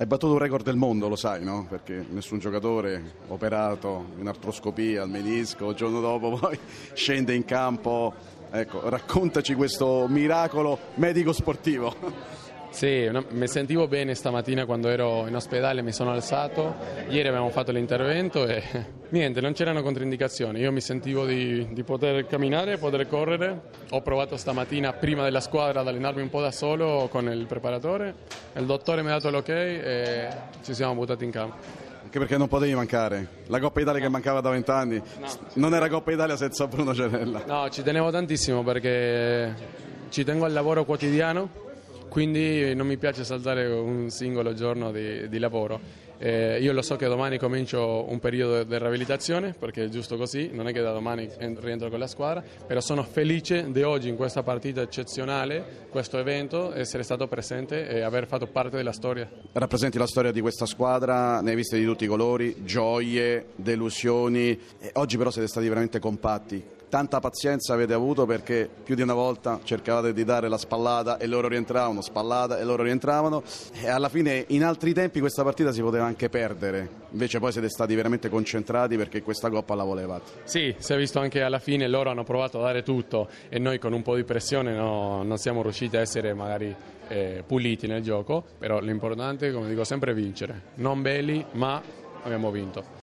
Hai battuto un record del mondo, lo sai, no? Perché nessun giocatore operato in artroscopia al menisco, il giorno dopo poi scende in campo. Ecco, raccontaci questo miracolo medico-sportivo. Sì, una, mi sentivo bene stamattina quando ero in ospedale, mi sono alzato, ieri abbiamo fatto l'intervento e niente, non c'erano controindicazioni, io mi sentivo di, di poter camminare, poter correre, ho provato stamattina prima della squadra ad allenarmi un po' da solo con il preparatore, il dottore mi ha dato l'ok e ci siamo buttati in campo. Anche perché non potevi mancare. La Coppa Italia che mancava da vent'anni No. non era Coppa Italia senza Bruno Cerella. No, ci tenevo tantissimo perché ci tengo al lavoro quotidiano, quindi non mi piace saltare un singolo giorno di, di lavoro. Eh, io lo so che domani comincio un periodo di riabilitazione perché è giusto così, non è che da domani en- rientro con la squadra, però sono felice di oggi in questa partita eccezionale, questo evento, essere stato presente e aver fatto parte della storia. Rappresenti la storia di questa squadra, ne hai viste di tutti i colori, gioie, delusioni. Oggi però siete stati veramente compatti. Tanta pazienza avete avuto perché più di una volta cercavate di dare la spallata e loro rientravano, spallata e loro rientravano e alla fine in altri tempi questa partita si poteva anche perdere. Invece poi siete stati veramente concentrati perché questa coppa la volevate. Sì, si è visto anche alla fine, loro hanno provato a dare tutto e noi con un po' di pressione no- non siamo riusciti a essere magari eh, puliti nel gioco, però l'importante, come dico sempre, è vincere. Non belli, ma abbiamo vinto.